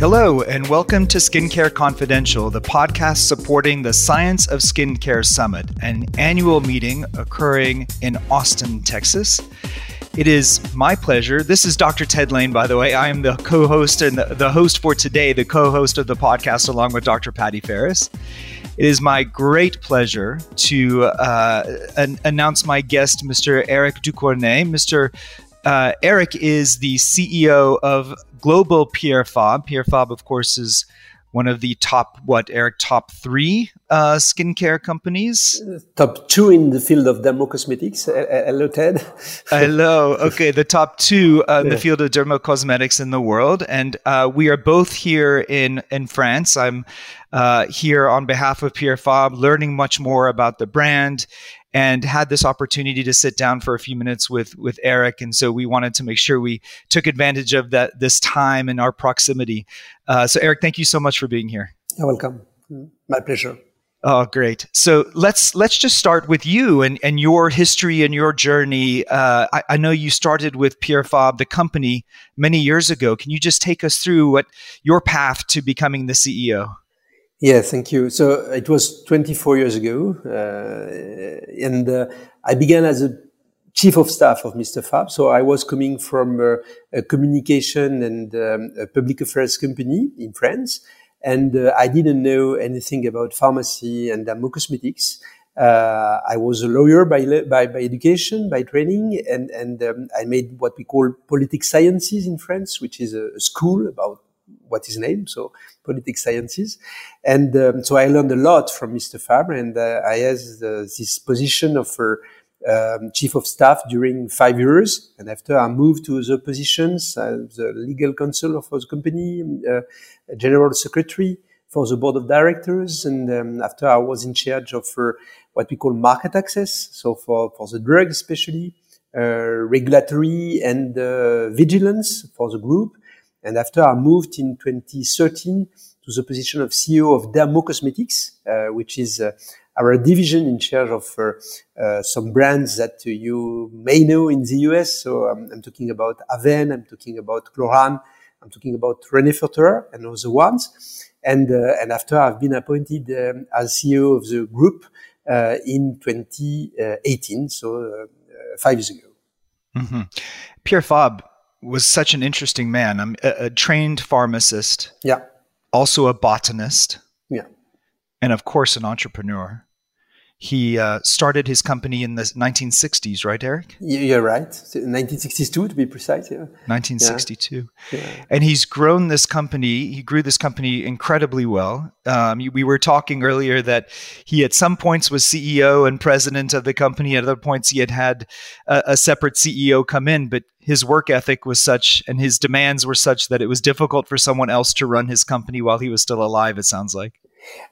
Hello, and welcome to Skincare Confidential, the podcast supporting the Science of Skincare Summit, an annual meeting occurring in Austin, Texas. It is my pleasure. This is Dr. Ted Lain, by the way. I am the co host and the, host for today, the co host of the podcast, along with Dr. Patty Farris. It is my great pleasure to uh, an- announce my guest, Mr. Eric Ducournau. Mr. Uh, Eric is the CEO of Global Pierre Fabre. Pierre Fabre, of course, is one of the top, what, Eric, top three uh, skincare companies? Top two in the field of dermocosmetics. Hello, Ted. Hello. Okay, the top two uh, in yeah. the field of dermocosmetics in the world. And uh, we are both here in, in France. I'm uh, here on behalf of Pierre Fabre, learning much more about the brand and had this opportunity to sit down for a few minutes with with Eric, and so we wanted to make sure we took advantage of that this time and our proximity. Uh, so, Eric, thank you so much for being here. You're welcome. My pleasure. Oh, great! So let's let's just start with you and, and your history and your journey. Uh, I, I, know you started with Pierre Fabre, the company, many years ago. Can you just take us through what your path to becoming the CEO? Yeah, thank you. So it was 24 years ago, uh, and uh, I began as a chief of staff of Mr. Fabre. So I was coming from uh, a communication and um, a public affairs company in France, and uh, I didn't know anything about pharmacy and cosmetics. Uh, I was a lawyer by, by, by education, by training, and, and um, I made what we call political sciences in France, which is a, a school about what is name, so political sciences. And um, so I learned a lot from Mr. Fabre, and uh, I had uh, this position of um, chief of staff during five years. And after I moved to the positions, the legal counsel of the company, uh, general secretary for the board of directors. And um, after I was in charge of uh, what we call market access. So for, for the drug, especially, uh, regulatory and uh, vigilance for the group. And after I moved in 2013 to the position of CEO of Dermocosmetics, uh, which is uh, our division in charge of uh, uh some brands that you may know in the US. So um, I'm talking about Avène, I'm talking about Klorane, I'm talking about René Furterer and other ones. And, uh, and after I've been appointed um, as CEO of the group uh, in 2018, so five years ago. Mm-hmm. Pierre Fabre was such an interesting man. I'm a, a trained pharmacist. Yeah. Also a botanist. Yeah. And of course, an entrepreneur. He uh, started his company in the 1960s, right, Eric? You're right. 1962 to be precise. Yeah. 1962. Yeah. Yeah. And he's grown this company. He grew this company incredibly well. Um, we were talking earlier that he at some points was CEO and president of the company. At other points, he had had a, a separate CEO come in, but his work ethic was such and his demands were such that it was difficult for someone else to run his company while he was still alive. It sounds like.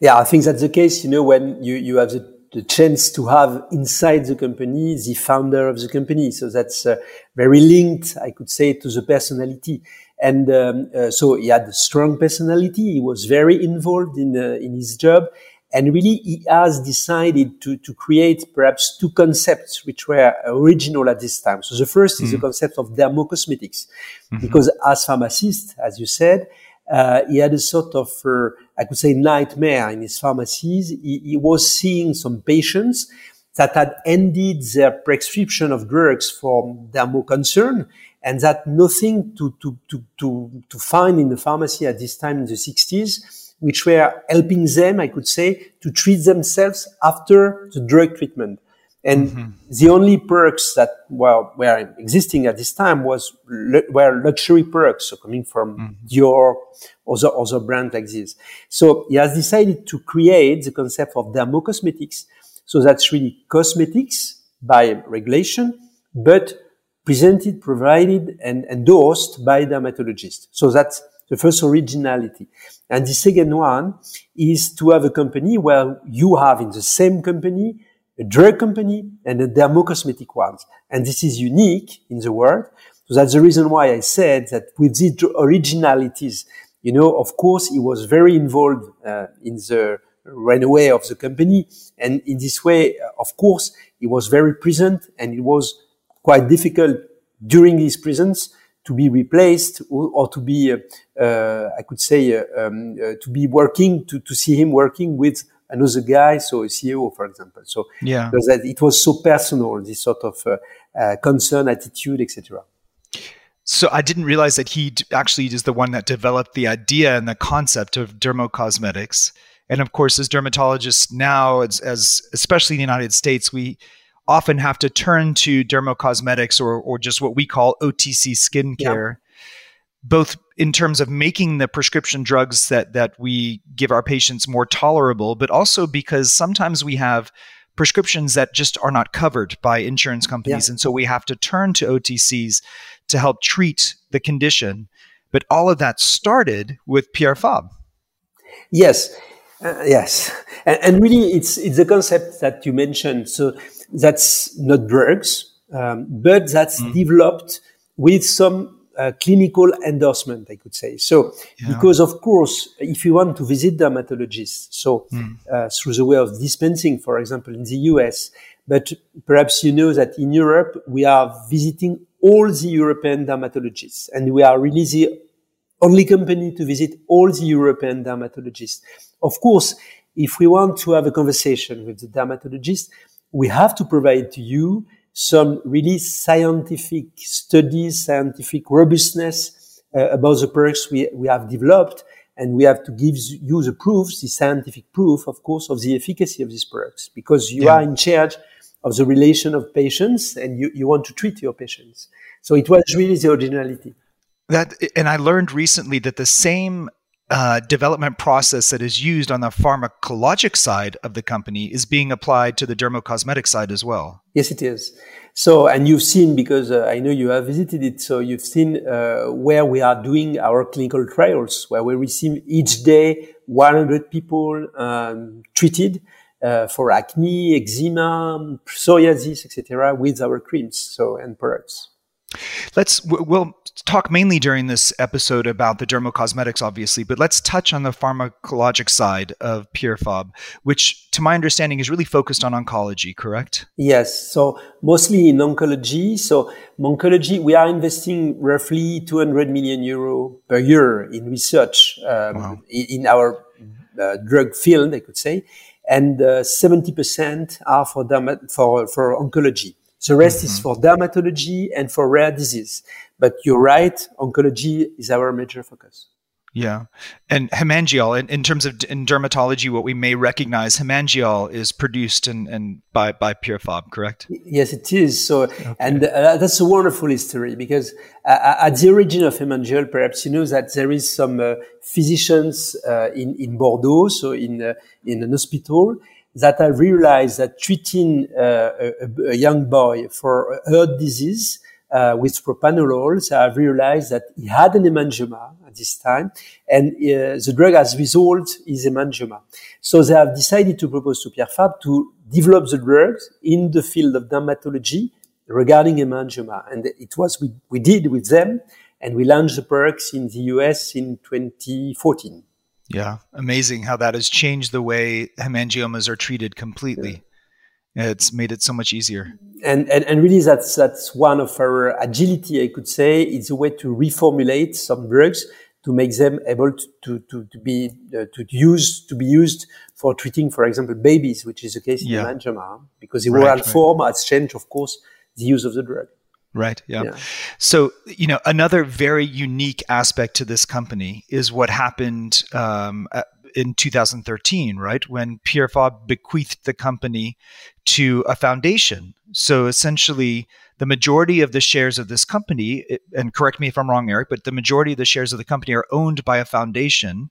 Yeah, I think that's the case. You know, when you, you have the the chance to have inside the company the founder of the company. So that's uh, very linked, I could say, to the personality. And um, uh, so he had a strong personality. He was very involved in uh, in his job, and really he has decided to to create perhaps two concepts which were original at this time. So the 1st mm-hmm. is the mm. concept of dermocosmetics, mm-hmm. because as pharmacist, as you said, uh, he had a sort of, uh, I could say, nightmare in his pharmacies. He, he, was seeing some patients that had ended their prescription of drugs for dermo concern and that nothing to, to, to, to, to find in the pharmacy at this time in the 60s, which were helping them, I could say, to treat themselves after the drug treatment. And mm-hmm. the only perks that were, were existing at this time was were luxury perks, so coming from mm-hmm. Dior, other other brands like this. So he has decided to create the concept of dermocosmetics. So that's really cosmetics by regulation, but presented, provided, and endorsed by dermatologists. So that's the first originality. And the second one is to have a company where you have in the same company a drug company and a dermocosmetic ones. And this is unique in the world. So that's the reason why I said that with these originalities, you know, of course, he was very involved uh, in the runaway of the company. And in this way, uh, of course, he was very present and it was quite difficult during his presence to be replaced or, or to be, uh, uh, I could say, uh, um, uh, to be working, to, to see him working with another guy, so a CEO, for example. So yeah, that it was so personal, this sort of uh, concern, attitude, etc. So I didn't realize that he actually is the one that developed the idea and the concept of dermocosmetics. And of course, as dermatologists now, as, as especially in the United States, we often have to turn to dermocosmetics or, or just what we call OTC skincare, yeah. Both in terms of making the prescription drugs that, that we give our patients more tolerable, but also because sometimes we have prescriptions that just are not covered by insurance companies. Yeah. And so we have to turn to OTCs to help treat the condition. But all of that started with Pierre Fabre. Yes. Uh, yes, and, and, really, it's it's the concept that you mentioned. So that's not drugs, um, but that's mm. developed with some uh, clinical endorsement, I could say. So, yeah. because of course, if you want to visit dermatologists, so mm. uh, through the way of dispensing, for example, in the US, but perhaps you know that in Europe we are visiting all the European dermatologists, and we are really the only company to visit all the European dermatologists. Of course, if we want to have a conversation with the dermatologist, we have to provide to you some really scientific studies, scientific robustness uh, about the products we, we have developed. And we have to give you the proofs, the scientific proof, of course, of the efficacy of these products because you yeah. are in charge of the relation of patients and you, you want to treat your patients. So it was really the originality. That, and I learned recently that the same uh, development process that is used on the pharmacologic side of the company is being applied to the dermocosmetic side as well. Yes, it is. So, and you've seen because uh, I know you have visited it. So you've seen uh, where we are doing our clinical trials, where we receive each day 100 people um, treated uh, for acne, eczema, psoriasis, etc., with our creams so and products. Let's we'll talk mainly during this episode about the dermocosmetics, obviously, but let's touch on the pharmacologic side of Fabre, which, to my understanding, is really focused on oncology. Correct? Yes. So mostly in oncology. So oncology, we are investing roughly 200 million euro per year in research um, wow. in our uh, drug field, I could say, and uh, 70% are for derma- for for oncology. The rest mm-hmm. is for dermatology and for rare disease. But you're right, oncology is our major focus. Yeah. And hemangiol, in, in terms of in dermatology, what we may recognize, hemangiol is produced and and by, by Fabre, correct? Yes, it is. So, okay. and uh, that's a wonderful history because uh, uh, at the origin of hemangiol, perhaps you know that there is some uh, physicians uh, in, in Bordeaux, so in, uh, in an hospital, that I realized that treating uh, a, a, young boy for heart disease uh, with propranolol, I realized that he had an hemangioma at this time, and uh, the drug has resolved his hemangioma. So they have decided to propose to Pierre Fabre to develop the drugs in the field of dermatology regarding hemangioma, and it was we, we did with them, and we launched the products in the US in 2014. Yeah, amazing how that has changed the way hemangiomas are treated completely. It's made it so much easier. And, and and really, that's that's one of our agility. I could say it's a way to reformulate some drugs to make them able to to, to, to be uh, to use to be used for treating, for example, babies, which is the case in yeah. because the oral right, form has changed, of course, the use of the drug. Right. Yeah. yeah. So, you know, another very unique aspect to this company is what happened um, in 2013, right? When Pierre Fabre bequeathed the company to a foundation. So essentially, the majority of the shares of this company, and correct me if I'm wrong, Eric, but the majority of the shares of the company are owned by a foundation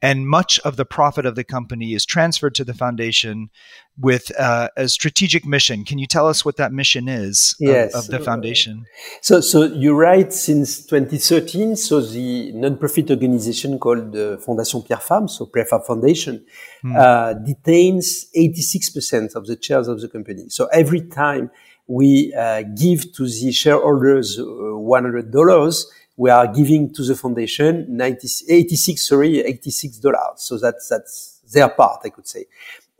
and much of the profit of the company is transferred to the foundation with uh, a strategic mission. Can you tell us what that mission is yes. of, of, the foundation? So, so you're right. Since 2013, so the non-profit organization called the Fondation Pierre Fabre, so Pierre Foundation, hmm. uh, detains 86% of the shares of the company. So every time we uh, give to the shareholders $100, uh, we are giving to the foundation 90, 86, sorry, 86 dollars. So that's, that's their part, I could say.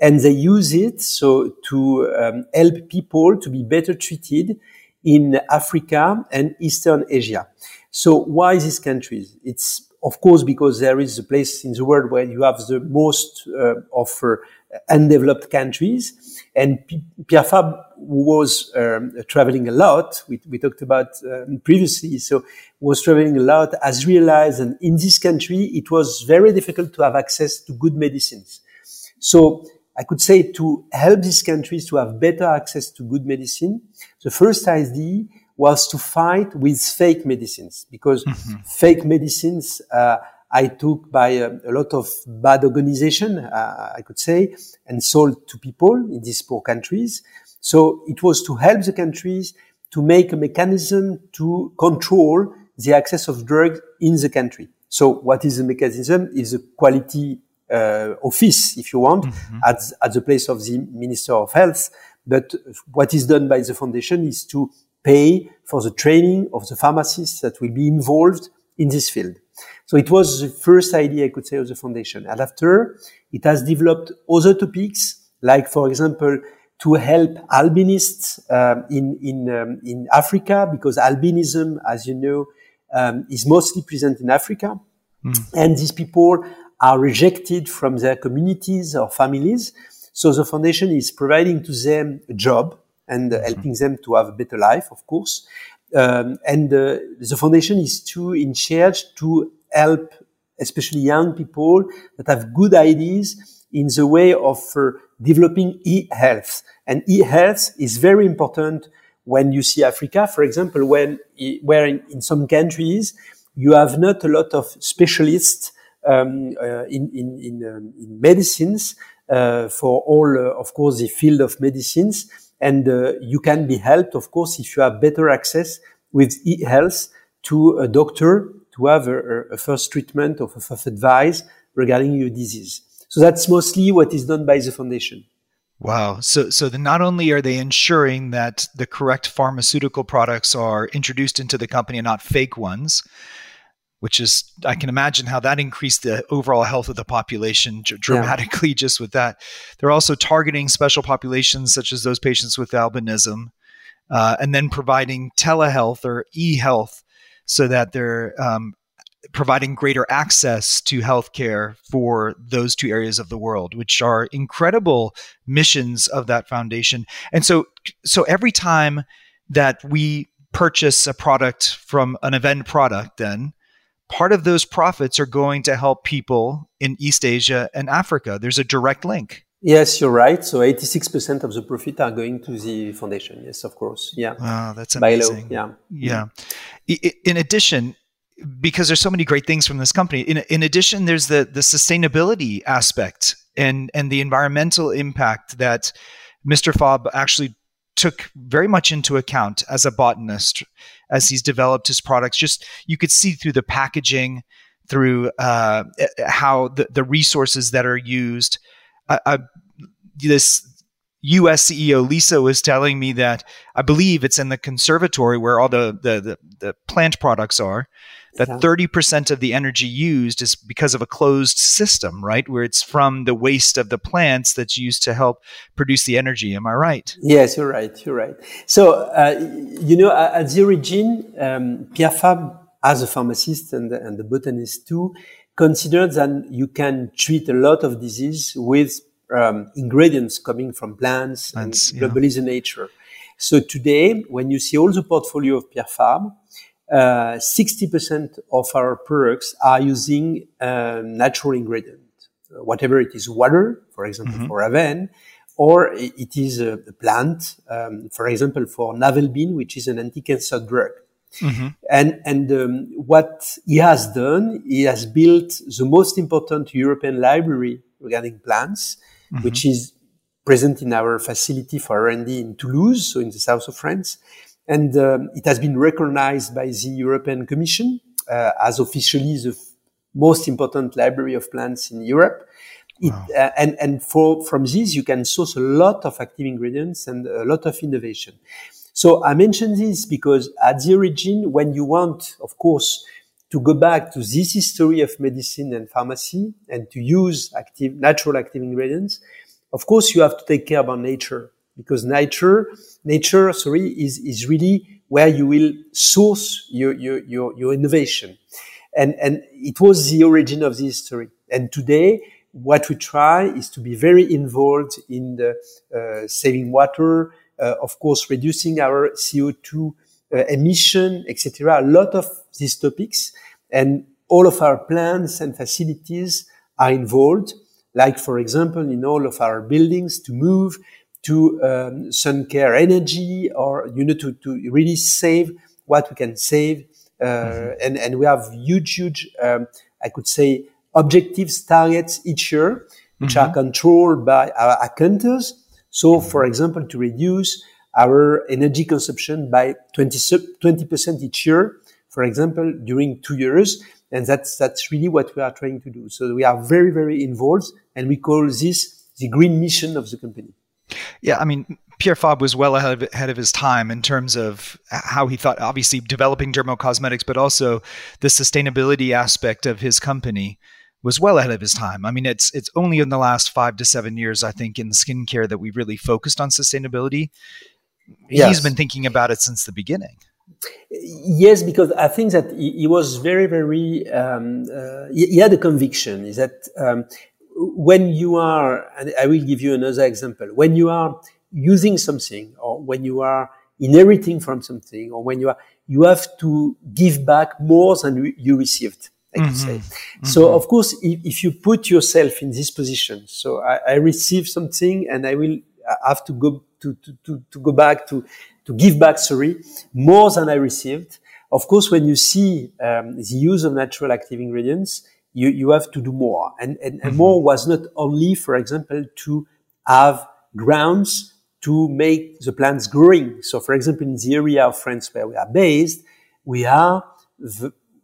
And they use it so to um, help people to be better treated in Africa and Eastern Asia. So why these countries? It's of course because there is a place in the world where you have the most uh, undeveloped countries. And P- Pierre Fabre was um, traveling a lot. We, we talked about um, previously. So was traveling a lot, has realized, and in this country, it was very difficult to have access to good medicines. So I could say to help these countries to have better access to good medicine, the first idea was to fight with fake medicines because mm-hmm. fake medicines uh, I took by a, a, lot of bad organization, uh, I could say, and sold to people in these poor countries. So it was to help the countries to make a mechanism to control the access of drugs in the country. So what is the mechanism? Is a quality uh, office, if you want, mm-hmm. at, at the place of the Minister of Health. But what is done by the foundation is to pay for the training of the pharmacists that will be involved in this field. So it was the first idea I could say of the foundation. And after, it has developed other topics, like, for example, to help albinists um, in in um, in Africa, because albinism, as you know, um, is mostly present in Africa, mm. and these people are rejected from their communities or families. So the foundation is providing to them a job and uh, helping them to have a better life, of course. Um, and uh, the foundation is to in charge to help especially young people that have good ideas in the way of uh, developing e-health. And e-health is very important when you see Africa, for example, when where in, in some countries you have not a lot of specialists um, uh, in in in, um, in medicines uh, for all, uh, of course, the field of medicines, and uh, you can be helped, of course, if you have better access with e-health to a doctor to have a, a first treatment or first advice regarding your disease. So that's mostly what is done by the foundation. Wow. So so the, not only are they ensuring that the correct pharmaceutical products are introduced into the company and not fake ones, which is I can imagine how that increased the overall health of the population dramatically yeah. just with that. They're also targeting special populations such as those patients with albinism, uh, and then providing telehealth or e-health so that they're um, providing greater access to healthcare for those two areas of the world, which are incredible missions of that foundation. And so, so every time that we purchase a product from an Avène product, then part of those profits are going to help people in East Asia and Africa. There's a direct link. Yes, you're right. So 86% of the profit are going to the foundation. Yes, of course. Yeah. Wow, that's amazing. Yeah. Yeah. In addition, because there's so many great things from this company. In, in addition, there's the the sustainability aspect and and the environmental impact that Mr. Fabre actually took very much into account as a botanist as he's developed his products. Just you could see through the packaging, through uh, how the, the resources that are used. Uh, uh, this US CEO Lisa was telling me that I believe it's in the conservatory where all the the, the, the plant products are that yeah. 30% of the energy used is because of a closed system, right? Where it's from the waste of the plants that's used to help produce the energy. Am I right? Yes, you're right. You're right. So, uh, you know, at the origin, um, Pierre Fabre, as a pharmacist and, and the botanist too, considered that you can treat a lot of disease with um, ingredients coming from plants Plants, and globally yeah. nature. So today, when you see all the portfolio of Pierre Fabre, uh, 60% of our products are using uh, natural ingredient, uh, whatever it is, water, for example, mm-hmm. for Avène, or it is a, plant, um, for example, for navelbine, which is an anti-cancer drug. Mm-hmm. And and um, what he has done, he has built the most important European library regarding plants, mm-hmm. which is present in our facility for R&D in Toulouse, so in the south of France. And um, it has been recognized by the European Commission uh, as officially the f- most important library of plants in Europe. It, wow. uh, and and for, from this, you can source a lot of active ingredients and a lot of innovation. So I mention this because at the origin, when you want, of course, to go back to this history of medicine and pharmacy and to use active, natural active ingredients, of course, you have to take care about nature because nature, nature, sorry, is, is really where you will source your, your, your, your innovation. And, and it was the origin of this story. And today, what we try is to be very involved in the uh, saving water, uh, of course, reducing our CO2 uh, emission, etc. A lot of these topics, and all of our plants and facilities are involved. Like, for example, in all of our buildings, to move to um, sun care energy, or you know, to to really save what we can save. Uh, mm-hmm. and, and we have huge, huge, um, I could say, objectives, targets each year, which mm-hmm. are controlled by our accountants. So, for example, to reduce our energy consumption by 20, 20% each year, for example, during two years. And that's, that's really what we are trying to do. So we are very, very involved and we call this the green mission of the company. Yeah, I mean, Pierre Fabre was well ahead of, ahead of his time in terms of how he thought, obviously, developing dermocosmetics, but also the sustainability aspect of his company was well ahead of his time. I mean, it's it's only in the last five to seven years, I think, in skincare that we really focused on sustainability. Yes. He's been thinking about it since the beginning. Yes, because I think that he, he was very, very. Um, uh, he, he, had a conviction. Is that um, when you are, and I will give you another example. When you are using something, or when you are inheriting from something, or when you are, you have to give back more than you received. I could mm-hmm. say. Mm-hmm. So of course, if, if, you put yourself in this position, so I, I, receive something and I will have to go to, to, to, to go back to, to give back, sorry, more than I received. Of course, when you see um, the use of natural active ingredients, you, you have to do more. And, and, mm-hmm. more was not only, for example, to have grounds to make the plants growing. So, for example, in the area of France where we are based, we are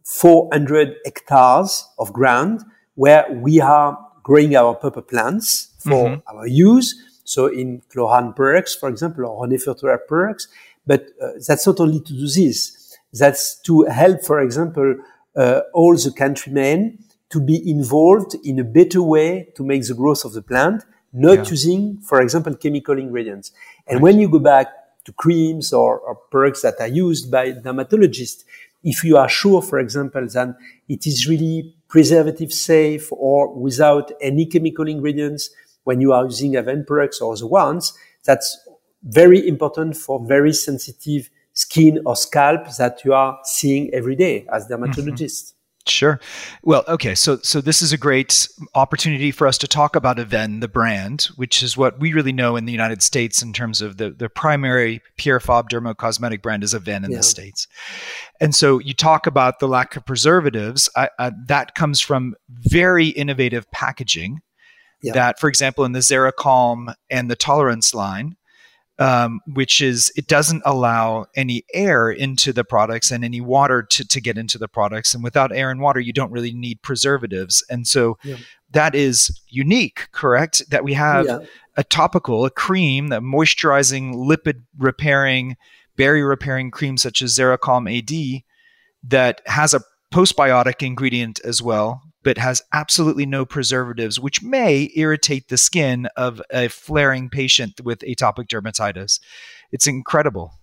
400 hectares of ground where we are growing our purple plants for mm-hmm. our use. So in Klorane products, for example, or René Honeyfurter products. But uh, that's not only to do this. That's to help, for example, uh, all the countrymen to be involved in a better way to make the growth of the plant, not yeah. using, for example, chemical ingredients. And right. when you go back to creams or, or products that are used by dermatologists, if you are sure, for example, that it is really preservative safe or without any chemical ingredients when you are using Avène products or the ones, that's very important for very sensitive skin or scalp that you are seeing every day as dermatologists. Mm-hmm. Sure. Well, okay. So, so this is a great opportunity for us to talk about Avène, the brand, which is what we really know in the United States in terms of the, the primary Pierre Fabre dermocosmetic brand is Avène in yeah. the States. And so you talk about the lack of preservatives. I, I, that comes from very innovative packaging yeah. that, for example, in the Xeracalm and the Tolerance line, um, which is it doesn't allow any air into the products and any water to, to get into the products. And without air and water, you don't really need preservatives. And so yeah. that is unique, correct? That we have yeah. a topical, a cream, that moisturizing, lipid repairing, barrier repairing cream such as Xeracalm AD that has a postbiotic ingredient as well but has absolutely no preservatives, which may irritate the skin of a flaring patient with atopic dermatitis. It's incredible.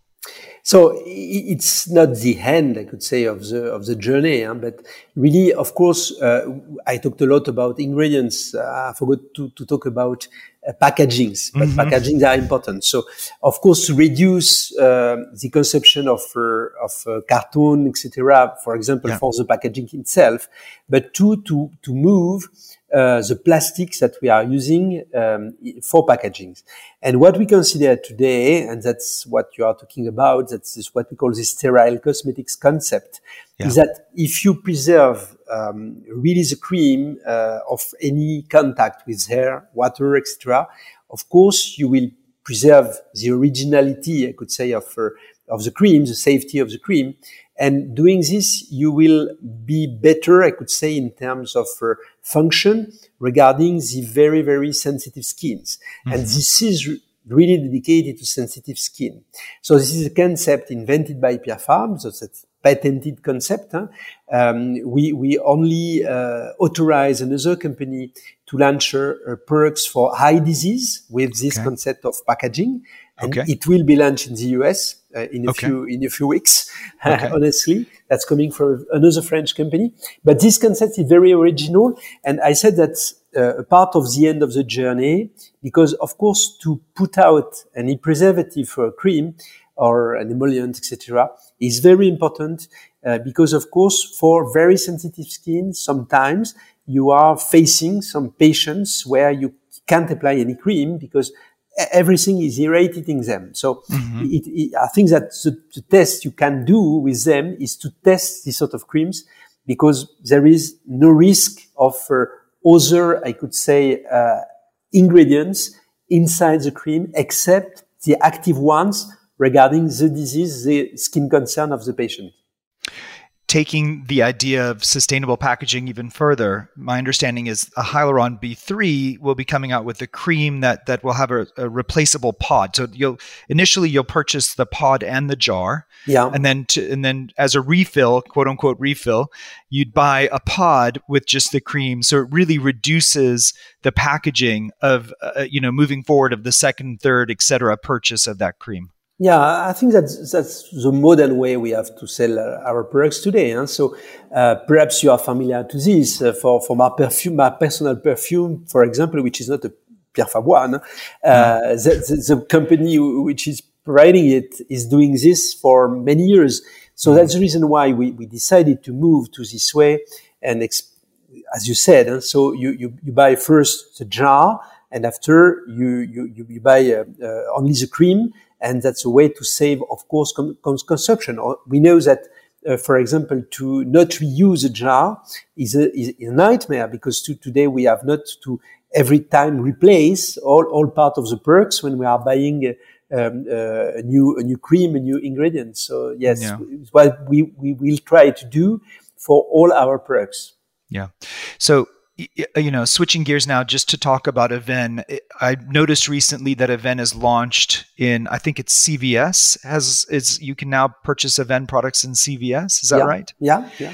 So it's not the end, I could say, of the of the journey, huh? but really, of course, uh, I talked a lot about ingredients. Uh, I forgot to, to talk about uh, packagings, but mm-hmm. packagings are important. So, of course, to reduce uh, the consumption of uh, of uh, carton, etc. For example, yeah. for the packaging itself, but two to to move uh, the plastics that we are using um, for packaging. And what we consider today, and that's what you are talking about, that's what we call the sterile cosmetics concept, yeah. is that if you preserve um, really the cream uh, of any contact with hair, water, etc., of course you will preserve the originality, I could say, of uh, of the cream, the safety of the cream. And doing this, you will be better, I could say, in terms of uh, function regarding the very, very sensitive skins. Mm-hmm. And this is really dedicated to sensitive skin. So this is a concept invented by Pierre Fabre. So that's a patented concept. Huh? Um, we, we only uh, authorize another company to launch uh, products for eye disease with this okay. concept of packaging. And okay. it will be launched in the US uh, in a okay. few in a few weeks. Okay. honestly, that's coming from another French company. But this concept is very original, and I said that's uh, a part of the end of the journey because, of course, to put out any preservative for a cream or an emollient, etc., is very important uh, because, of course, for very sensitive skin, sometimes you are facing some patients where you can't apply any cream because everything is irritating them. So mm-hmm. it, it, I think that the, the, test you can do with them is to test this sort of creams because there is no risk of uh, other, I could say, uh, ingredients inside the cream except the active ones regarding the disease, the skin concern of the patient taking the idea of sustainable packaging even further, my understanding is a Hyaluron B3 will be coming out with a cream that that will have a, a, replaceable pod. So you'll initially you'll purchase the pod and the jar, yeah, and then to, and then as a refill, quote unquote refill, you'd buy a pod with just the cream. So it really reduces the packaging of uh, you know moving forward of the second, third, etc. purchase of that cream. Yeah, I think that's that's the modern way we have to sell our products today. Huh? So uh, perhaps you are familiar to this. Uh, for for my perfume, my personal perfume, for example, which is not a Pierre Fabre, uh, mm. the, the, the, company which is providing it is doing this for many years. So mm. that's the reason why we, we decided to move to this way. And as you said, huh? so you, you, you buy first the jar, and after you you, you buy uh, uh, only the cream and that's a way to save, of course, consumption. We know that, uh, for example, to not reuse a jar is a, is a nightmare because to, today we have not to every time replace all, all part of the perks when we are buying um, uh, a new a new cream, a new ingredient. So yes, yeah. what we, we will try to do for all our products. Yeah. So uh, you know, switching gears now just to talk about Avène. I noticed recently that Avène is launched in, I think it's CVS. Has is you can now purchase Avène products in CVS. Is that yeah. right? Yeah, yeah.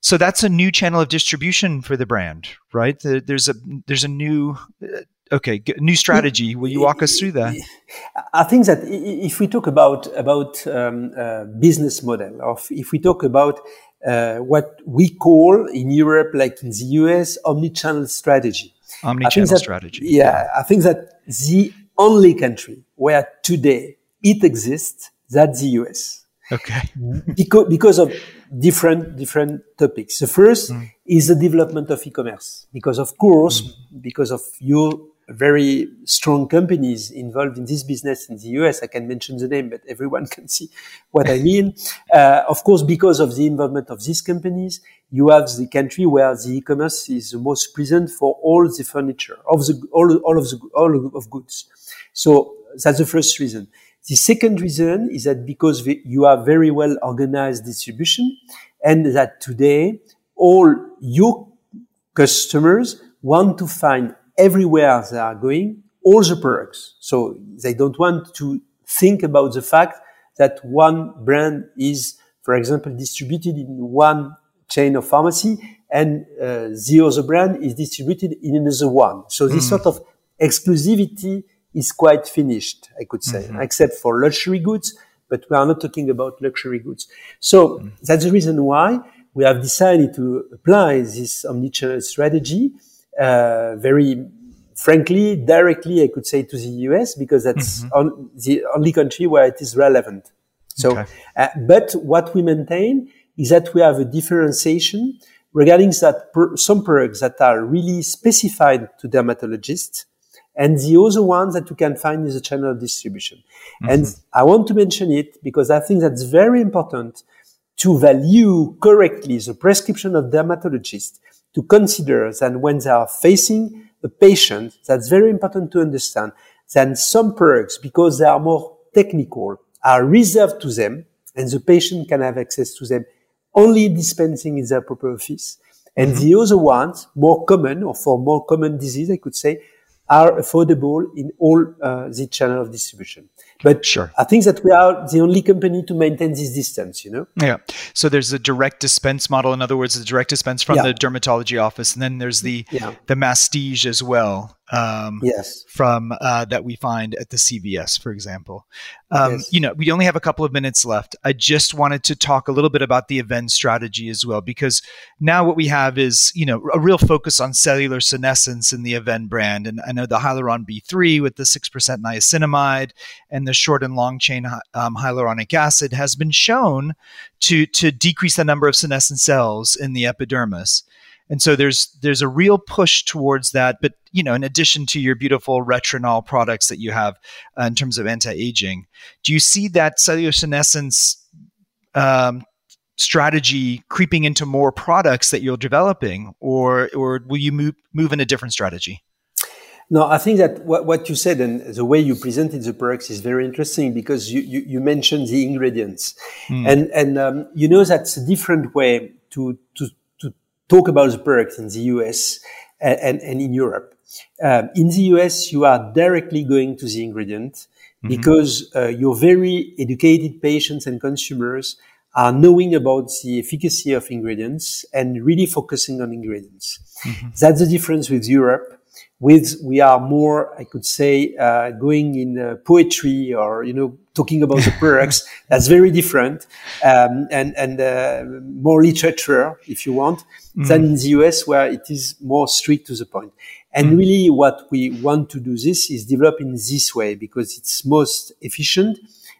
So that's a new channel of distribution for the brand, right? There's a there's a new uh, okay new strategy. Will you walk us through that? I think that if we talk about about um, uh, business model, or if we talk about uh, what we call in Europe, like in the US, omni-channel strategy. Omni-channel that, strategy. Yeah, I think that the only country where today it exists, that's the US. Okay. because, because of different, different topics. The first mm. is the development of e-commerce. Because of course, mm. because of your very strong companies involved in this business in the US. I can mention the name, but everyone can see what I mean. Uh, of course, because of the involvement of these companies, you have the country where the e-commerce is the most present for all the furniture, of the, all, all of the, all of goods. So that's the first reason. The second reason is that because you have very well organized distribution and that today all your customers want to find everywhere they are going all the products. So they don't want to think about the fact that one brand is, for example, distributed in one chain of pharmacy and uh, the other brand is distributed in another one. So this mm. sort of exclusivity is quite finished, I could say, mm-hmm. except for luxury goods, but we are not talking about luxury goods. So mm. that's the reason why we have decided to apply this omnichannel strategy uh, very frankly, directly, I could say to the US because that's mm-hmm. on, the only country where it is relevant. So, okay. uh, but what we maintain is that we have a differentiation regarding that per, some products that are really specified to dermatologists and the other ones that you can find in the channel of distribution. Mm-hmm. And I want to mention it because I think that's very important to value correctly the prescription of dermatologists to consider that when they are facing a patient, that's very important to understand, that some products, because they are more technical, are reserved to them, and the patient can have access to them only dispensing in their proper office. And mm-hmm. the other ones, more common, or for more common disease, I could say, are affordable in all uh, the channel of distribution. But sure. I think that we are the only company to maintain this distance, you know? Yeah. So there's a direct dispense model. In other words, the direct dispense from yeah. the dermatology office. And then there's the, yeah. the masstige as well. Um, yes. From uh, that we find at the CVS, for example. Um, yes. You know, we only have a couple of minutes left. I just wanted to talk a little bit about the Avène strategy as well, because now what we have is you know a real focus on cellular senescence in the Avène brand, and I know the Hyaluron B3 with the six percent niacinamide and the short and long chain um, hyaluronic acid has been shown to to decrease the number of senescent cells in the epidermis. And so there's there's a real push towards that. But you know, in addition to your beautiful retinol products that you have uh, in terms of anti-aging, do you see that cellular senescence um, strategy creeping into more products that you're developing, or or will you move move in a different strategy? No, I think that what, what you said and the way you presented the products is very interesting because you, you, you mentioned the ingredients. Mm. And, and um, you know that's a different way to, to, to talk about the product in the US and, and, and in Europe. Um, in the US, you are directly going to the ingredient mm-hmm. because uh, your very educated patients and consumers are knowing about the efficacy of ingredients and really focusing on ingredients. Mm-hmm. That's the difference with Europe with we are more, I could say, uh, going in uh, poetry or you know talking about the products. That's very different, um, and and uh, more literature, if you want, mm. than in the US where it is more strict to the point. And mm. really, what we want to do this is develop in this way because it's most efficient,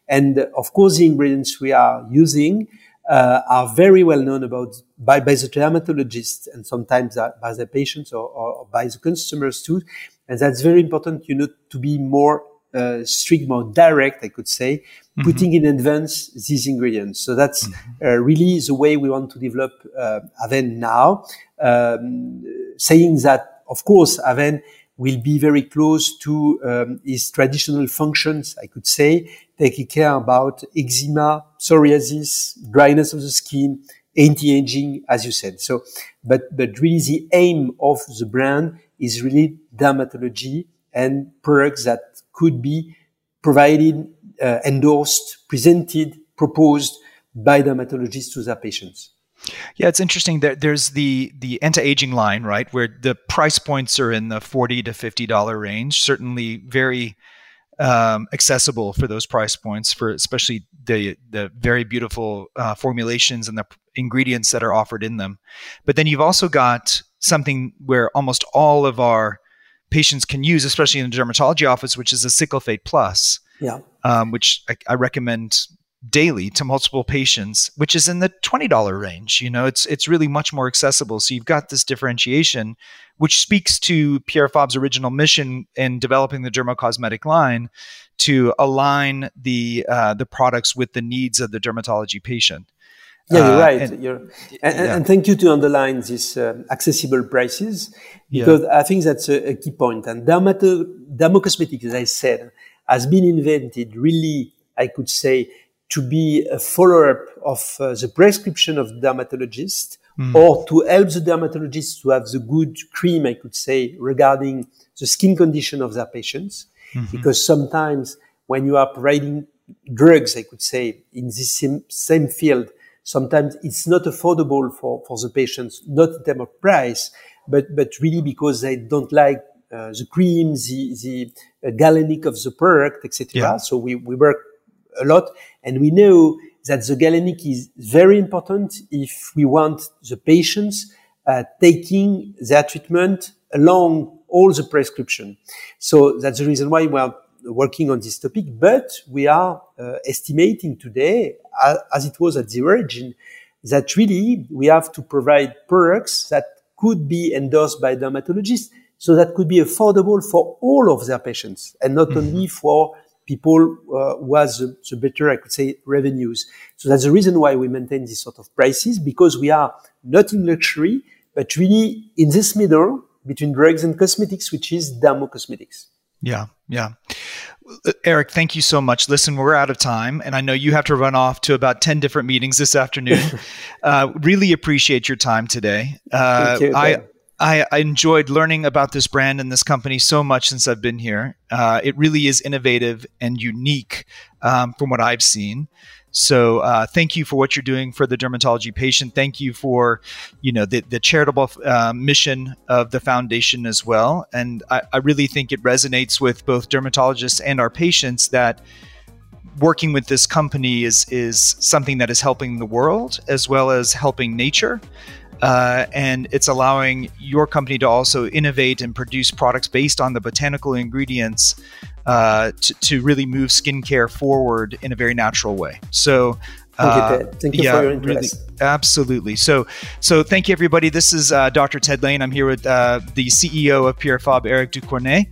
and of course the ingredients we are using uh, are very well known about by, by the dermatologists and sometimes by the patients or, or, by the consumers too. And that's very important, you know, to be more uh, strict, more direct, I could say, mm-hmm. putting in advance these ingredients. So that's mm-hmm. uh, really the way we want to develop uh, Avène now, um, saying that, of course, Avène will be very close to um, its traditional functions, I could say, taking care about eczema, psoriasis, dryness of the skin, anti-aging, as you said. So, but, but really the aim of the brand is really dermatology and products that could be provided, uh, endorsed, presented, proposed by dermatologists to their patients. Yeah, it's interesting. that there's the the anti-aging line, right, where the price points are in the forty to fifty dollar range. Certainly, very um, accessible for those price points, for especially the the very beautiful uh, formulations and the ingredients that are offered in them. But then you've also got something where almost all of our patients can use, especially in the dermatology office, which is a Cicalfate Plus. Yeah. Um, which I, I recommend daily to multiple patients, which is in the $20 range. You know, it's it's really much more accessible. So you've got this differentiation, which speaks to Pierre Fabre's original mission in developing the dermocosmetic line to align the uh, the products with the needs of the dermatology patient. Yeah, you're uh, right. And, you're, and, yeah. and, thank you to underline these uh, accessible prices because yeah. I think that's a, a key point. And dermato, dermocosmetics, as I said, has been invented really, I could say, to be a follow-up of uh, the prescription of the dermatologist mm. or to help the dermatologist to have the good cream, I could say, regarding the skin condition of their patients. Mm-hmm. Because sometimes when you are providing drugs, I could say, in this same, same field, sometimes it's not affordable for, for the patients, not in terms of price, but, but really because they don't like uh, the cream, the, the uh, galenic of the product, etc. Yeah. So we, we work a lot. And we know that the galenic is very important if we want the patients uh, taking their treatment along all the prescription. So that's the reason why we are working on this topic, but we are uh, estimating today, as, as it was at the origin, that really we have to provide products that could be endorsed by dermatologists so that could be affordable for all of their patients and not mm-hmm. only for people uh, was the, the, better, I could say, revenues. So that's the reason why we maintain this sort of prices because we are not in luxury, but really in this middle between drugs and cosmetics, which is dermocosmetics. Yeah, yeah. Eric, thank you so much. Listen, we're out of time, and I know you have to run off to about 10 different meetings this afternoon. uh, really appreciate your time today. Uh, you, I, I, I, enjoyed learning about this brand and this company so much since I've been here. Uh, it really is innovative and unique um, from what I've seen. So uh, thank you for what you're doing for the dermatology patient. Thank you for, you know, the, the charitable uh, mission of the foundation as well. And I, I really think it resonates with both dermatologists and our patients that working with this company is is something that is helping the world as well as helping nature. Uh, and it's allowing your company to also innovate and produce products based on the botanical ingredients uh, to, to really move skincare forward in a very natural way. So, uh, thank you, you yeah, for your interest. Really, absolutely. So, so thank you, everybody. This is uh, Dr. Ted Lain. I'm here with uh, the CEO of Pierre Fabre, Eric Ducournau.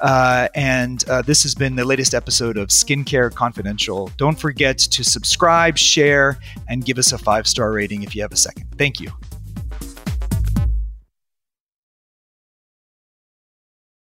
Uh, and uh, this has been the latest episode of Skincare Confidential. Don't forget to subscribe, share, and give us a five star rating if you have a second. Thank you.